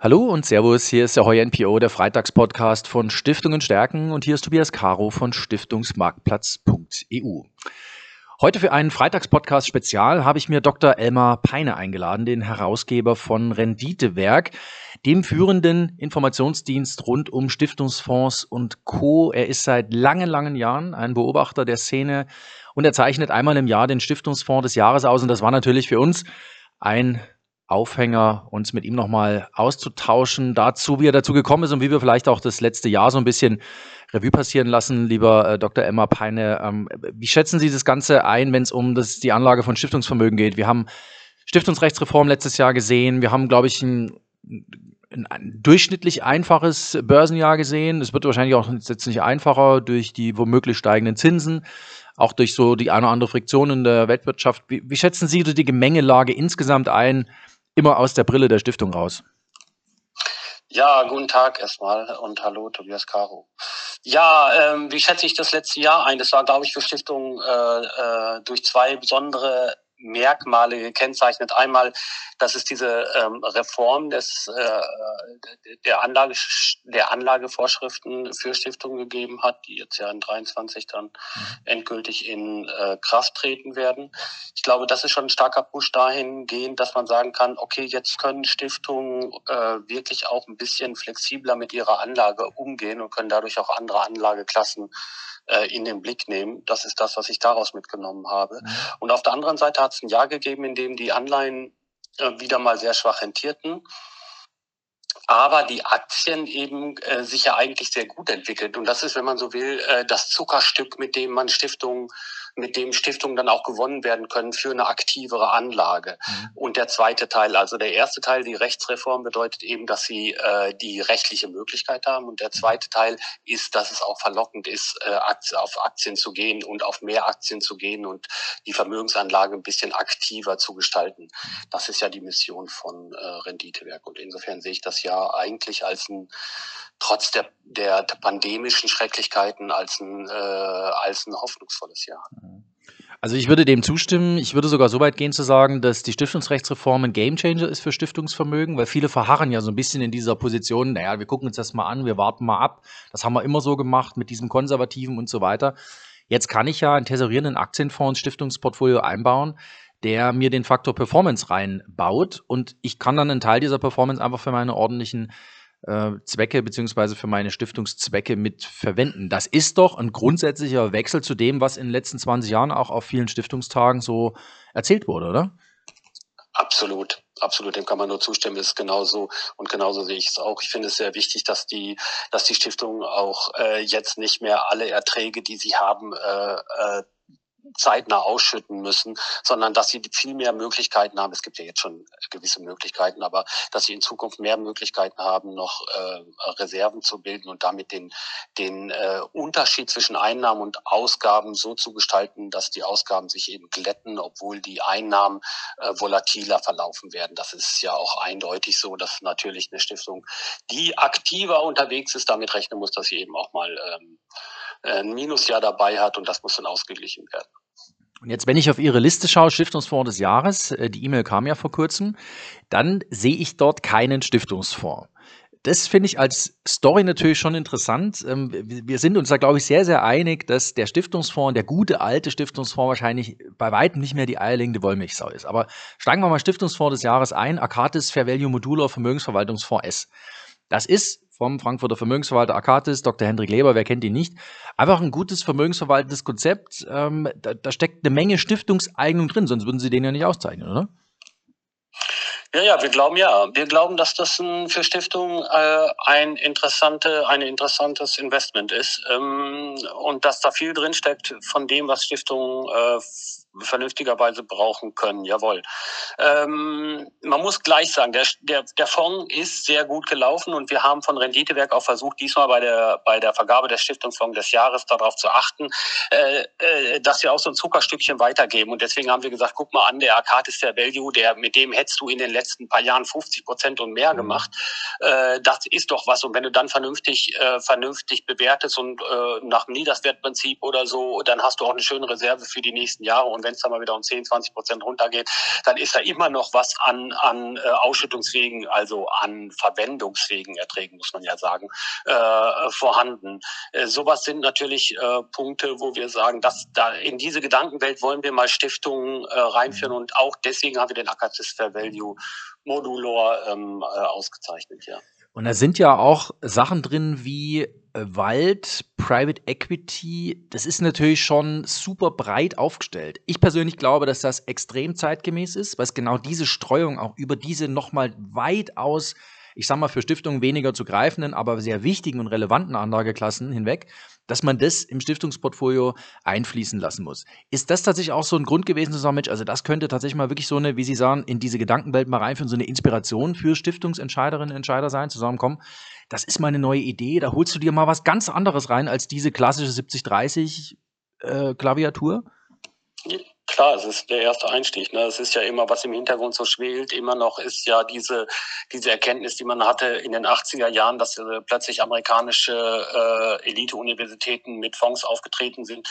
Hallo und Servus, hier ist der Heuer NPO, der Freitagspodcast von Stiftungen stärken und hier ist Tobias Caro von Stiftungsmarktplatz.eu. Heute für einen Freitagspodcast Spezial habe ich mir Dr. Elmar Peine eingeladen, den Herausgeber von Renditewerk, dem führenden Informationsdienst rund um Stiftungsfonds und Co. Er ist seit langen, langen Jahren ein Beobachter der Szene und er zeichnet einmal im Jahr den Stiftungsfonds des Jahres aus und das war natürlich für uns ein Aufhänger, uns mit ihm nochmal auszutauschen, dazu, wie er dazu gekommen ist und wie wir vielleicht auch das letzte Jahr so ein bisschen Revue passieren lassen, lieber äh, Dr. Emma Peine. Ähm, wie schätzen Sie das Ganze ein, wenn es um das, die Anlage von Stiftungsvermögen geht? Wir haben Stiftungsrechtsreform letztes Jahr gesehen. Wir haben, glaube ich, ein, ein, ein durchschnittlich einfaches Börsenjahr gesehen. Es wird wahrscheinlich auch jetzt nicht einfacher durch die womöglich steigenden Zinsen auch durch so die eine oder andere Friktion in der Weltwirtschaft. Wie, wie schätzen Sie die Gemengelage insgesamt ein? Immer aus der Brille der Stiftung raus. Ja, guten Tag erstmal und hallo Tobias Caro. Ja, ähm, wie schätze ich das letzte Jahr ein? Das war, glaube ich, für Stiftungen äh, äh, durch zwei besondere Merkmale gekennzeichnet. Einmal, dass es diese ähm, Reform des, äh, der, Anlage, der Anlagevorschriften für Stiftungen gegeben hat, die jetzt ja in 23 dann mhm. endgültig in äh, Kraft treten werden. Ich glaube, das ist schon ein starker Push dahingehend, dass man sagen kann, okay, jetzt können Stiftungen äh, wirklich auch ein bisschen flexibler mit ihrer Anlage umgehen und können dadurch auch andere Anlageklassen in den Blick nehmen. Das ist das, was ich daraus mitgenommen habe. Mhm. Und auf der anderen Seite hat es ein Jahr gegeben, in dem die Anleihen äh, wieder mal sehr schwach rentierten aber die Aktien eben äh, sich ja eigentlich sehr gut entwickelt. Und das ist, wenn man so will, äh, das Zuckerstück, mit dem man Stiftungen mit dem Stiftungen dann auch gewonnen werden können für eine aktivere Anlage. Mhm. Und der zweite Teil, also der erste Teil, die Rechtsreform, bedeutet eben, dass sie äh, die rechtliche Möglichkeit haben. Und der zweite Teil ist, dass es auch verlockend ist, äh, auf Aktien zu gehen und auf mehr Aktien zu gehen und die Vermögensanlage ein bisschen aktiver zu gestalten. Mhm. Das ist ja die Mission von äh, Renditewerk. Und insofern sehe ich das ja eigentlich als ein trotz der, der pandemischen Schrecklichkeiten als ein, äh, als ein hoffnungsvolles Jahr. Also ich würde dem zustimmen. Ich würde sogar so weit gehen zu sagen, dass die Stiftungsrechtsreform ein Gamechanger ist für Stiftungsvermögen, weil viele verharren ja so ein bisschen in dieser Position, naja, wir gucken uns das mal an, wir warten mal ab. Das haben wir immer so gemacht mit diesem Konservativen und so weiter. Jetzt kann ich ja einen tesorierenden Aktienfonds Stiftungsportfolio einbauen, der mir den Faktor Performance reinbaut und ich kann dann einen Teil dieser Performance einfach für meine ordentlichen äh, Zwecke beziehungsweise für meine Stiftungszwecke mit verwenden. Das ist doch ein grundsätzlicher Wechsel zu dem, was in den letzten 20 Jahren auch auf vielen Stiftungstagen so erzählt wurde, oder? Absolut, absolut, dem kann man nur zustimmen. Das ist genauso und genauso sehe ich es auch. Ich finde es sehr wichtig, dass die, dass die Stiftungen auch äh, jetzt nicht mehr alle Erträge, die sie haben, äh, äh, zeitnah ausschütten müssen, sondern dass sie viel mehr Möglichkeiten haben. Es gibt ja jetzt schon gewisse Möglichkeiten, aber dass sie in Zukunft mehr Möglichkeiten haben, noch äh, Reserven zu bilden und damit den, den äh, Unterschied zwischen Einnahmen und Ausgaben so zu gestalten, dass die Ausgaben sich eben glätten, obwohl die Einnahmen äh, volatiler verlaufen werden. Das ist ja auch eindeutig so, dass natürlich eine Stiftung, die aktiver unterwegs ist, damit rechnen muss, dass sie eben auch mal ähm, ein Minusjahr dabei hat und das muss dann ausgeglichen werden. Und jetzt, wenn ich auf Ihre Liste schaue, Stiftungsfonds des Jahres, äh, die E-Mail kam ja vor kurzem, dann sehe ich dort keinen Stiftungsfonds. Das finde ich als Story natürlich schon interessant. Ähm, wir sind uns da, glaube ich, sehr, sehr einig, dass der Stiftungsfonds, der gute alte Stiftungsfonds wahrscheinlich bei weitem nicht mehr die eierlegende Wollmilchsau ist. Aber steigen wir mal Stiftungsfonds des Jahres ein, Akatis Fair Value Modular Vermögensverwaltungsfonds S. Das ist vom Frankfurter Vermögensverwalter Akatis, Dr. Hendrik Leber, wer kennt ihn nicht. Einfach ein gutes vermögensverwaltendes Konzept. Ähm, da, da steckt eine Menge Stiftungseignung drin, sonst würden Sie den ja nicht auszeichnen, oder? Ja, ja, wir glauben ja. Wir glauben, dass das ein, für Stiftungen äh, ein interessante, ein interessantes Investment ist ähm, und dass da viel drinsteckt von dem, was Stiftungen äh, vernünftigerweise brauchen können. Jawohl. Ähm, man muss gleich sagen, der, der, der Fonds ist sehr gut gelaufen und wir haben von Renditewerk auch versucht, diesmal bei der, bei der Vergabe des Stiftungsfonds des Jahres darauf zu achten, äh, äh, dass wir auch so ein Zuckerstückchen weitergeben. Und deswegen haben wir gesagt, guck mal an, der Arcad ist der Value, der, mit dem hättest du in den letzten paar Jahren 50 Prozent und mehr mhm. gemacht. Äh, das ist doch was. Und wenn du dann vernünftig, äh, vernünftig bewertest und äh, nach dem Niederswertprinzip oder so, dann hast du auch eine schöne Reserve für die nächsten Jahre. Und wenn es dann mal wieder um 10, 20 Prozent runtergeht, dann ist da immer noch was an, an äh, ausschüttungsfähigen, also an verwendungsfähigen Erträgen, muss man ja sagen, äh, vorhanden. Äh, sowas sind natürlich äh, Punkte, wo wir sagen, dass da in diese Gedankenwelt wollen wir mal Stiftungen äh, reinführen und auch deswegen haben wir den Akatis Fair Value Modulor ähm, äh, ausgezeichnet, ja. Und da sind ja auch Sachen drin wie äh, Wald, Private Equity. Das ist natürlich schon super breit aufgestellt. Ich persönlich glaube, dass das extrem zeitgemäß ist, weil es genau diese Streuung auch über diese nochmal weitaus ich sag mal, für Stiftungen weniger zu greifenden, aber sehr wichtigen und relevanten Anlageklassen hinweg, dass man das im Stiftungsportfolio einfließen lassen muss. Ist das tatsächlich auch so ein Grund gewesen zu sagen, Mensch, also das könnte tatsächlich mal wirklich so eine, wie Sie sagen, in diese Gedankenwelt mal reinführen, so eine Inspiration für Stiftungsentscheiderinnen und Entscheider sein, zusammenkommen. Das ist mal eine neue Idee, da holst du dir mal was ganz anderes rein als diese klassische 70-30 äh, Klaviatur? Klar, es ist der erste Einstieg. Ne? Es ist ja immer, was im Hintergrund so schwelt, immer noch ist ja diese, diese Erkenntnis, die man hatte in den 80er Jahren, dass äh, plötzlich amerikanische äh, Elite-Universitäten mit Fonds aufgetreten sind,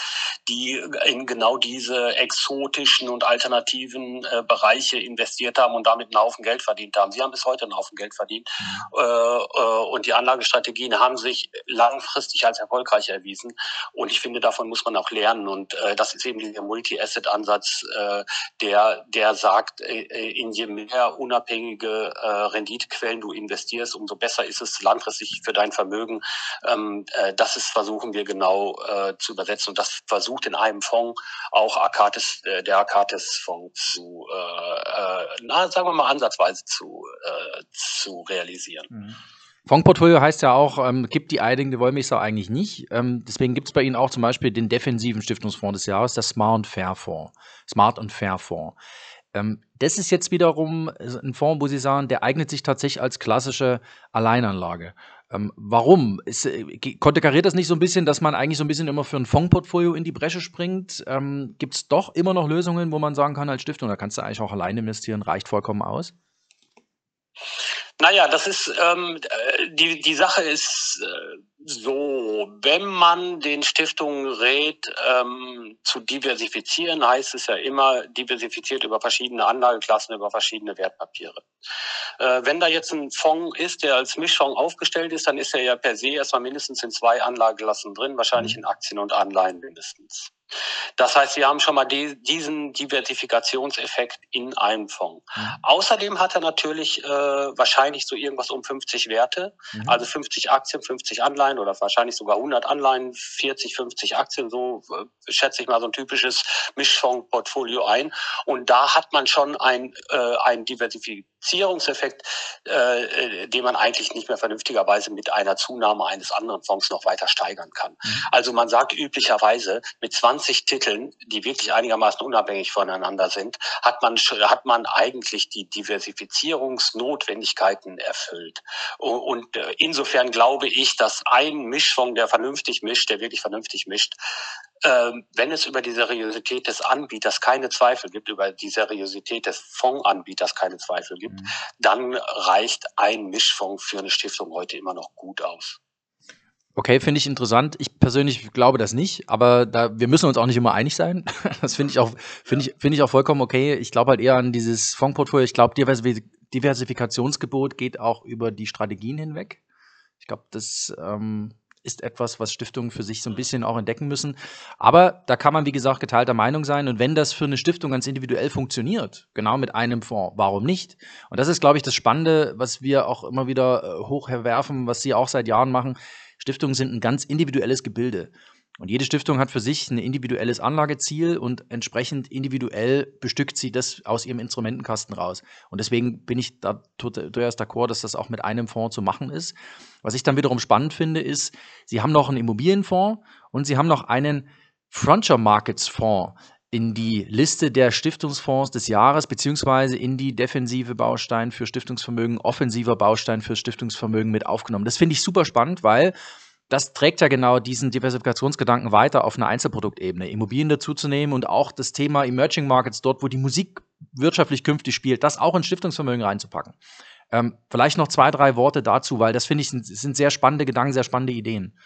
die in genau diese exotischen und alternativen äh, Bereiche investiert haben und damit einen Haufen Geld verdient haben. Sie haben bis heute einen Haufen Geld verdient. Mhm. Äh, äh, und die Anlagestrategien haben sich langfristig als erfolgreich erwiesen. Und ich finde, davon muss man auch lernen. Und äh, das ist eben dieser Multi-Asset-Ansatz Ansatz, äh, der, der sagt, äh, äh, in je mehr unabhängige äh, Renditequellen du investierst, umso besser ist es langfristig für dein Vermögen. Ähm, äh, das ist, versuchen wir genau äh, zu übersetzen. Und das versucht in einem Fonds auch Akatis, äh, der Akatis-Fonds zu, äh, äh, na, sagen wir mal, ansatzweise zu, äh, zu realisieren. Mhm. Fondsportfolio heißt ja auch, ähm, gibt die Einigen Wollmilchsau eigentlich nicht. Ähm, deswegen gibt es bei Ihnen auch zum Beispiel den defensiven Stiftungsfonds des Jahres, der Smart und Fair Fonds. Smart und Fair Fonds. Ähm, das ist jetzt wiederum ein Fonds, wo Sie sagen, der eignet sich tatsächlich als klassische Alleinanlage. Ähm, warum? Ist, äh, konterkariert das nicht so ein bisschen, dass man eigentlich so ein bisschen immer für ein Fondsportfolio in die Bresche springt? Ähm, gibt es doch immer noch Lösungen, wo man sagen kann als Stiftung, da kannst du eigentlich auch alleine investieren, reicht vollkommen aus? Naja, das ist ähm, äh, die die Sache ist äh, so, wenn man den Stiftungen rät, ähm, zu diversifizieren, heißt es ja immer diversifiziert über verschiedene Anlageklassen, über verschiedene Wertpapiere. Äh, wenn da jetzt ein Fonds ist, der als Mischfonds aufgestellt ist, dann ist er ja per se erstmal mindestens in zwei Anlageklassen drin, wahrscheinlich mhm. in Aktien und Anleihen mindestens. Das heißt, wir haben schon mal die, diesen Diversifikationseffekt in einem Fonds. Mhm. Außerdem hat er natürlich äh, wahrscheinlich so irgendwas um 50 Werte, mhm. also 50 Aktien, 50 Anleihen oder wahrscheinlich sogar 100 Anleihen, 40, 50 Aktien, so äh, schätze ich mal so ein typisches Mischfondsportfolio ein. Und da hat man schon ein, äh, ein Diversifizierungseffekt, äh, äh, den man eigentlich nicht mehr vernünftigerweise mit einer Zunahme eines anderen Fonds noch weiter steigern kann. Mhm. Also man sagt üblicherweise mit 20 20 Titeln, die wirklich einigermaßen unabhängig voneinander sind, hat man, hat man eigentlich die Diversifizierungsnotwendigkeiten erfüllt. Und äh, insofern glaube ich, dass ein Mischfonds, der vernünftig mischt, der wirklich vernünftig mischt, wenn es über die Seriosität des Anbieters keine Zweifel gibt, über die Seriosität des Fondsanbieters keine Zweifel gibt, mhm. dann reicht ein Mischfonds für eine Stiftung heute immer noch gut aus. Okay, finde ich interessant. Ich persönlich glaube das nicht, aber da, wir müssen uns auch nicht immer einig sein. Das finde ich auch, finde ich, finde ich auch vollkommen okay. Ich glaube halt eher an dieses Fondsportfolio. Ich glaube, Diversifikationsgebot geht auch über die Strategien hinweg. Ich glaube, das ähm, ist etwas, was Stiftungen für sich so ein bisschen auch entdecken müssen. Aber da kann man, wie gesagt, geteilter Meinung sein. Und wenn das für eine Stiftung ganz individuell funktioniert, genau mit einem Fonds, warum nicht? Und das ist, glaube ich, das Spannende, was wir auch immer wieder äh, hochwerfen, was Sie auch seit Jahren machen Stiftungen sind ein ganz individuelles Gebilde. Und jede Stiftung hat für sich ein individuelles Anlageziel und entsprechend individuell bestückt sie das aus ihrem Instrumentenkasten raus. Und deswegen bin ich da durchaus d'accord, dass das auch mit einem Fonds zu machen ist. Was ich dann wiederum spannend finde, ist, sie haben noch einen Immobilienfonds und sie haben noch einen Frontier Markets Fonds in die Liste der Stiftungsfonds des Jahres beziehungsweise in die defensive Baustein für Stiftungsvermögen, offensiver Baustein für Stiftungsvermögen mit aufgenommen. Das finde ich super spannend, weil das trägt ja genau diesen Diversifikationsgedanken weiter auf einer Einzelproduktebene. Immobilien dazuzunehmen und auch das Thema Emerging Markets dort, wo die Musik wirtschaftlich künftig spielt, das auch in Stiftungsvermögen reinzupacken. Ähm, vielleicht noch zwei, drei Worte dazu, weil das finde ich sind, sind sehr spannende Gedanken, sehr spannende Ideen.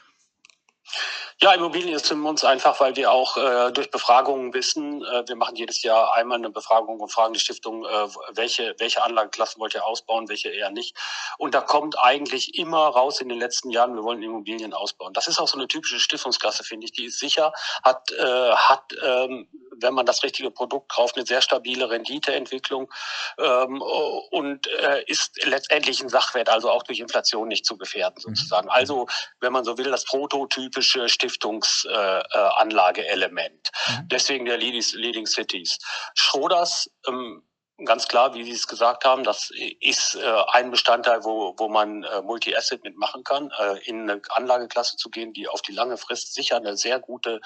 Ja, Immobilien ist für uns einfach, weil wir auch äh, durch Befragungen wissen, äh, wir machen jedes Jahr einmal eine Befragung und fragen die Stiftung, äh, welche, welche Anlageklassen wollt ihr ausbauen, welche eher nicht. Und da kommt eigentlich immer raus in den letzten Jahren, wir wollen Immobilien ausbauen. Das ist auch so eine typische Stiftungsklasse, finde ich. Die ist sicher, hat, äh, hat ähm, wenn man das richtige Produkt kauft, eine sehr stabile Renditeentwicklung ähm, und äh, ist letztendlich ein Sachwert, also auch durch Inflation nicht zu gefährden mhm. sozusagen. Also, wenn man so will, das prototypische Stiftungsanlageelement. Äh, mhm. Deswegen der Leading Cities. Schroders ähm, ganz klar, wie Sie es gesagt haben, das ist äh, ein Bestandteil, wo, wo man äh, Multi-Asset mitmachen kann, äh, in eine Anlageklasse zu gehen, die auf die lange Frist sicher eine sehr gute,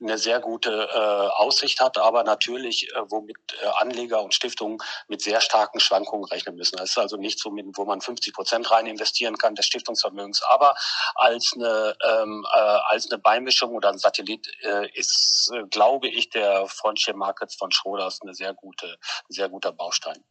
eine sehr gute äh, Aussicht hat, aber natürlich, äh, womit äh, Anleger und Stiftungen mit sehr starken Schwankungen rechnen müssen. Das ist also nicht so, mit, wo man 50 Prozent rein investieren kann des Stiftungsvermögens, aber als eine, ähm, äh, als eine Beimischung oder ein Satellit äh, ist, äh, glaube ich, der Frontier Markets von Schroders eine sehr gute, sehr guter Baustein.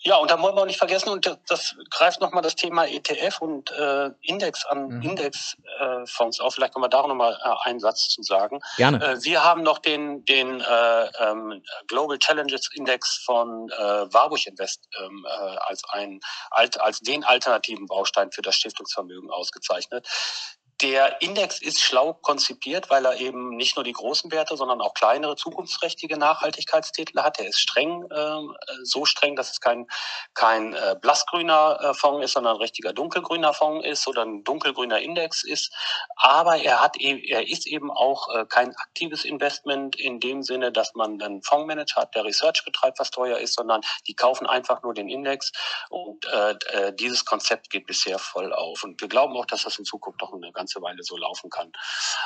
Ja, und da wollen wir auch nicht vergessen, und das greift nochmal das Thema ETF und äh, Index an mhm. Indexfonds äh, auf. Vielleicht können wir da auch nochmal äh, einen Satz zu sagen. Gerne. Äh, wir haben noch den, den äh, ähm, Global Challenges Index von äh, Warburg Invest ähm, äh, als, ein, als, als den alternativen Baustein für das Stiftungsvermögen ausgezeichnet. Der Index ist schlau konzipiert, weil er eben nicht nur die großen Werte, sondern auch kleinere zukunftsträchtige Nachhaltigkeitstitel hat. Er ist streng, äh, so streng, dass es kein, kein äh, blassgrüner äh, Fonds ist, sondern ein richtiger dunkelgrüner Fonds ist oder ein dunkelgrüner Index ist. Aber er hat, e er ist eben auch äh, kein aktives Investment in dem Sinne, dass man einen Fondsmanager hat, der Research betreibt, was teuer ist, sondern die kaufen einfach nur den Index. Und äh, äh dieses Konzept geht bisher voll auf. Und wir glauben auch, dass das in Zukunft noch eine ganz ganze Weile so laufen kann.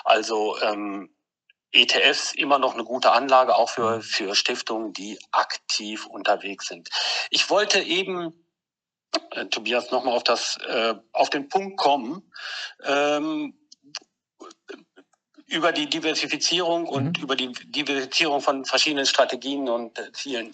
Also ähm, ETFs immer noch eine gute Anlage, auch für, mhm. für Stiftungen, die aktiv unterwegs sind. Ich wollte eben äh, Tobias nochmal auf das äh, auf den Punkt kommen ähm, über die Diversifizierung und mhm. über die Diversifizierung von verschiedenen Strategien und äh, Zielen.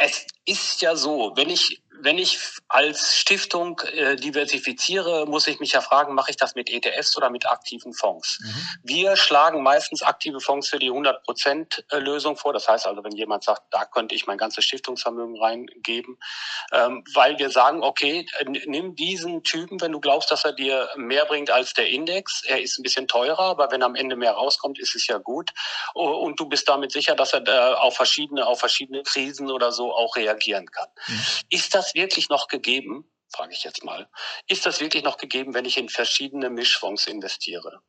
Es ist ja so, wenn ich wenn ich als Stiftung äh, diversifiziere, muss ich mich ja fragen, mache ich das mit ETFs oder mit aktiven Fonds? Mhm. Wir schlagen meistens aktive Fonds für die 100%-Lösung vor. Das heißt also, wenn jemand sagt, da könnte ich mein ganzes Stiftungsvermögen reingeben, ähm, weil wir sagen, okay, nimm diesen Typen, wenn du glaubst, dass er dir mehr bringt als der Index. Er ist ein bisschen teurer, aber wenn am Ende mehr rauskommt, ist es ja gut. Und du bist damit sicher, dass er da auf verschiedene, auf verschiedene Krisen oder so auch reagieren kann. Mhm. Ist das das wirklich noch gegeben, frage ich jetzt mal, ist das wirklich noch gegeben, wenn ich in verschiedene Mischfonds investiere?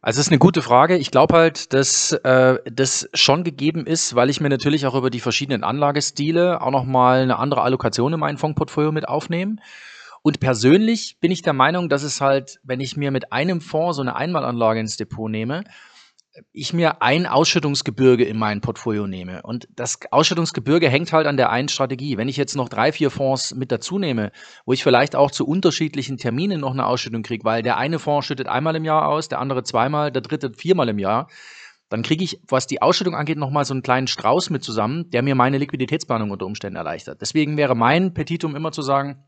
Also das ist eine gute Frage. Ich glaube halt, dass äh, das schon gegeben ist, weil ich mir natürlich auch über die verschiedenen Anlagestile auch nochmal eine andere Allokation in mein Fondsportfolio mit aufnehme. Und persönlich bin ich der Meinung, dass es halt, wenn ich mir mit einem Fonds so eine Einmalanlage ins Depot nehme, ich mir ein Ausschüttungsgebirge in mein Portfolio nehme. Und das Ausschüttungsgebirge hängt halt an der einen Strategie. Wenn ich jetzt noch drei, vier Fonds mit dazu nehme, wo ich vielleicht auch zu unterschiedlichen Terminen noch eine Ausschüttung kriege, weil der eine Fonds schüttet einmal im Jahr aus, der andere zweimal, der dritte viermal im Jahr, dann kriege ich, was die Ausschüttung angeht, nochmal so einen kleinen Strauß mit zusammen, der mir meine Liquiditätsplanung unter Umständen erleichtert. Deswegen wäre mein Petitum immer zu sagen,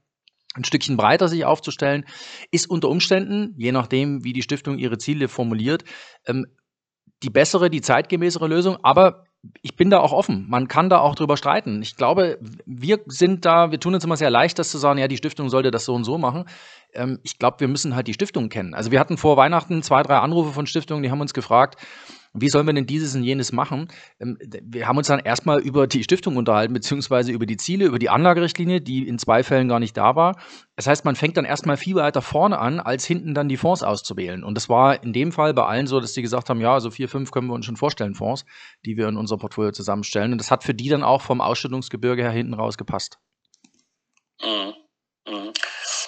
ein Stückchen breiter sich aufzustellen, ist unter Umständen, je nachdem, wie die Stiftung ihre Ziele formuliert, ähm, die bessere, die zeitgemäßere Lösung, aber ich bin da auch offen. Man kann da auch drüber streiten. Ich glaube, wir sind da, wir tun uns immer sehr leicht, das zu sagen, ja, die Stiftung sollte das so und so machen. Ähm, ich glaube, wir müssen halt die Stiftung kennen. Also wir hatten vor Weihnachten zwei, drei Anrufe von Stiftungen, die haben uns gefragt, wie sollen wir denn dieses und jenes machen? Ähm, wir haben uns dann erstmal über die Stiftung unterhalten, beziehungsweise über die Ziele, über die Anlagerichtlinie, die in zwei Fällen gar nicht da war. Das heißt, man fängt dann erstmal viel weiter vorne an, als hinten dann die Fonds auszuwählen. Und das war in dem Fall bei allen so, dass die gesagt haben, ja, so vier, fünf können wir uns schon vorstellen, Fonds, die wir in unser Portfolio zusammenstellen. Und das hat für die dann auch vom Ausschüttungsgebirge her hinten raus gepasst. Mhm. Mhm.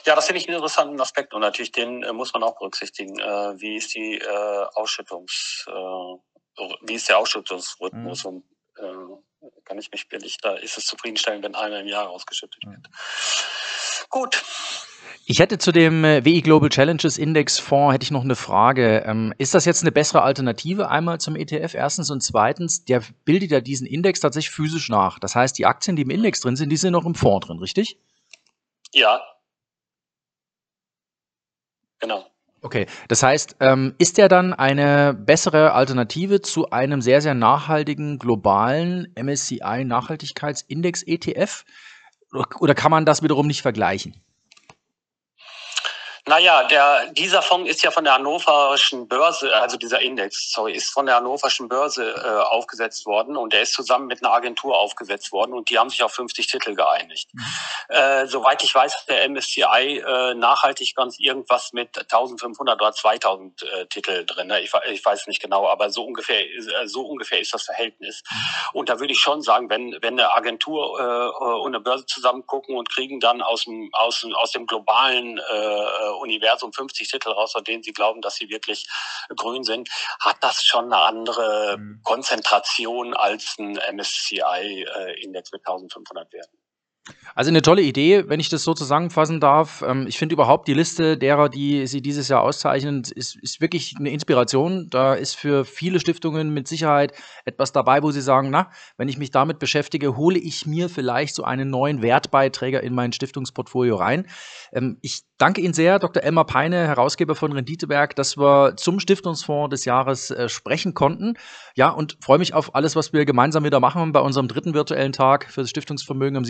Ja, das finde ich einen interessanten Aspekt und natürlich den äh, muss man auch berücksichtigen. Äh, wie ist die äh, Ausschüttungs, äh, wie ist der Ausschüttungsrhythmus mhm. und äh, kann ich mich billig, da ist es zufriedenstellend, wenn einmal im Jahr ausgeschüttet wird. Mhm. Gut. Ich hätte zu dem äh, WI Global Challenges Index Fonds hätte ich noch eine Frage. Ähm, ist das jetzt eine bessere Alternative einmal zum ETF? Erstens und zweitens, der bildet ja diesen Index tatsächlich physisch nach. Das heißt, die Aktien, die im Index drin sind, die sind noch im Fonds drin, richtig? Ja, Genau. Okay, das heißt, ähm, ist der dann eine bessere Alternative zu einem sehr, sehr nachhaltigen globalen MSCI Nachhaltigkeitsindex ETF? Oder kann man das wiederum nicht vergleichen? Naja, der, dieser Fonds ist ja von der hannoverschen Börse, also dieser Index, sorry, ist von der hannoverschen Börse äh, aufgesetzt worden und der ist zusammen mit einer Agentur aufgesetzt worden und die haben sich auf 50 Titel geeinigt. Mhm. Äh, soweit ich weiß, der MSCI äh, nachhaltig ganz irgendwas mit 1500 oder 2000 äh, Titel drin. Ne? Ich, ich weiß nicht genau, aber so ungefähr, äh, so ungefähr ist das Verhältnis. Mhm. Und da würde ich schon sagen, wenn, wenn eine Agentur äh, und eine Börse zusammen gucken und kriegen dann aus dem, aus, aus dem globalen äh, Universum 50 Titel raus, von denen sie glauben, dass sie wirklich grün sind, hat das schon eine andere mhm. Konzentration als ein MSCI-Index äh, mit 1500 Werten. Also eine tolle Idee, wenn ich das so zusammenfassen darf. Ähm, ich finde überhaupt die Liste derer, die sie dieses Jahr auszeichnen, ist, ist wirklich eine Inspiration. Da ist für viele Stiftungen mit Sicherheit etwas dabei, wo sie sagen, na, wenn ich mich damit beschäftige, hole ich mir vielleicht so einen neuen Wertbeiträger in mein Stiftungsportfolio rein. Ähm, ich danke Ihnen sehr, Dr. Elmar Peine, Herausgeber von Renditeberg, dass wir zum Stiftungsfonds des Jahres äh, sprechen konnten. Ja, und freue mich auf alles, was wir gemeinsam wieder machen bei unserem dritten virtuellen Tag für das Stiftungsvermögen am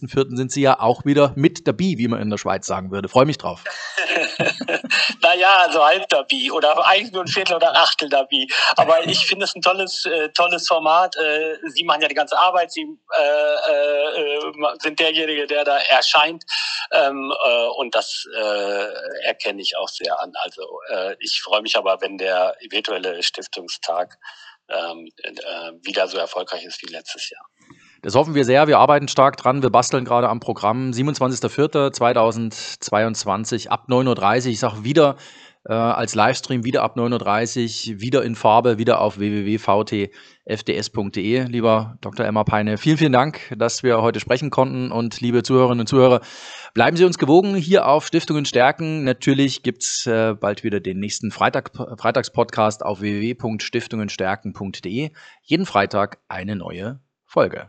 27.04. sind Sie ja auch wieder mit dabei, wie man in der Schweiz sagen würde. Freue mich drauf. naja, so halb dabei oder eigentlich nur ein Viertel oder ein Achtel dabei. Aber ich finde es ein tolles, äh, tolles Format. Äh, Sie machen ja die ganze Arbeit. Sie äh, äh, sind derjenige, der da erscheint. Ähm, äh, und das äh, erkenne ich auch sehr an. Also ich freue mich aber, wenn der virtuelle Stiftungstag ähm, wieder so erfolgreich ist wie letztes Jahr. Das hoffen wir sehr. Wir arbeiten stark dran. Wir basteln gerade am Programm. 27.04.2022 ab 9.30 Uhr. Ich sage wieder äh, als Livestream, wieder ab 9.30 Uhr, wieder in Farbe, wieder auf www.vtfds.de. Lieber Dr. Emma Peine, vielen, vielen Dank, dass wir heute sprechen konnten. Und liebe Zuhörerinnen und Zuhörer, bleiben Sie uns gewogen hier auf Stiftungen stärken. Natürlich gibt's äh, bald wieder den nächsten Freitag, Freitagspodcast auf www.stiftungenstärken.de. Jeden Freitag eine neue Folge.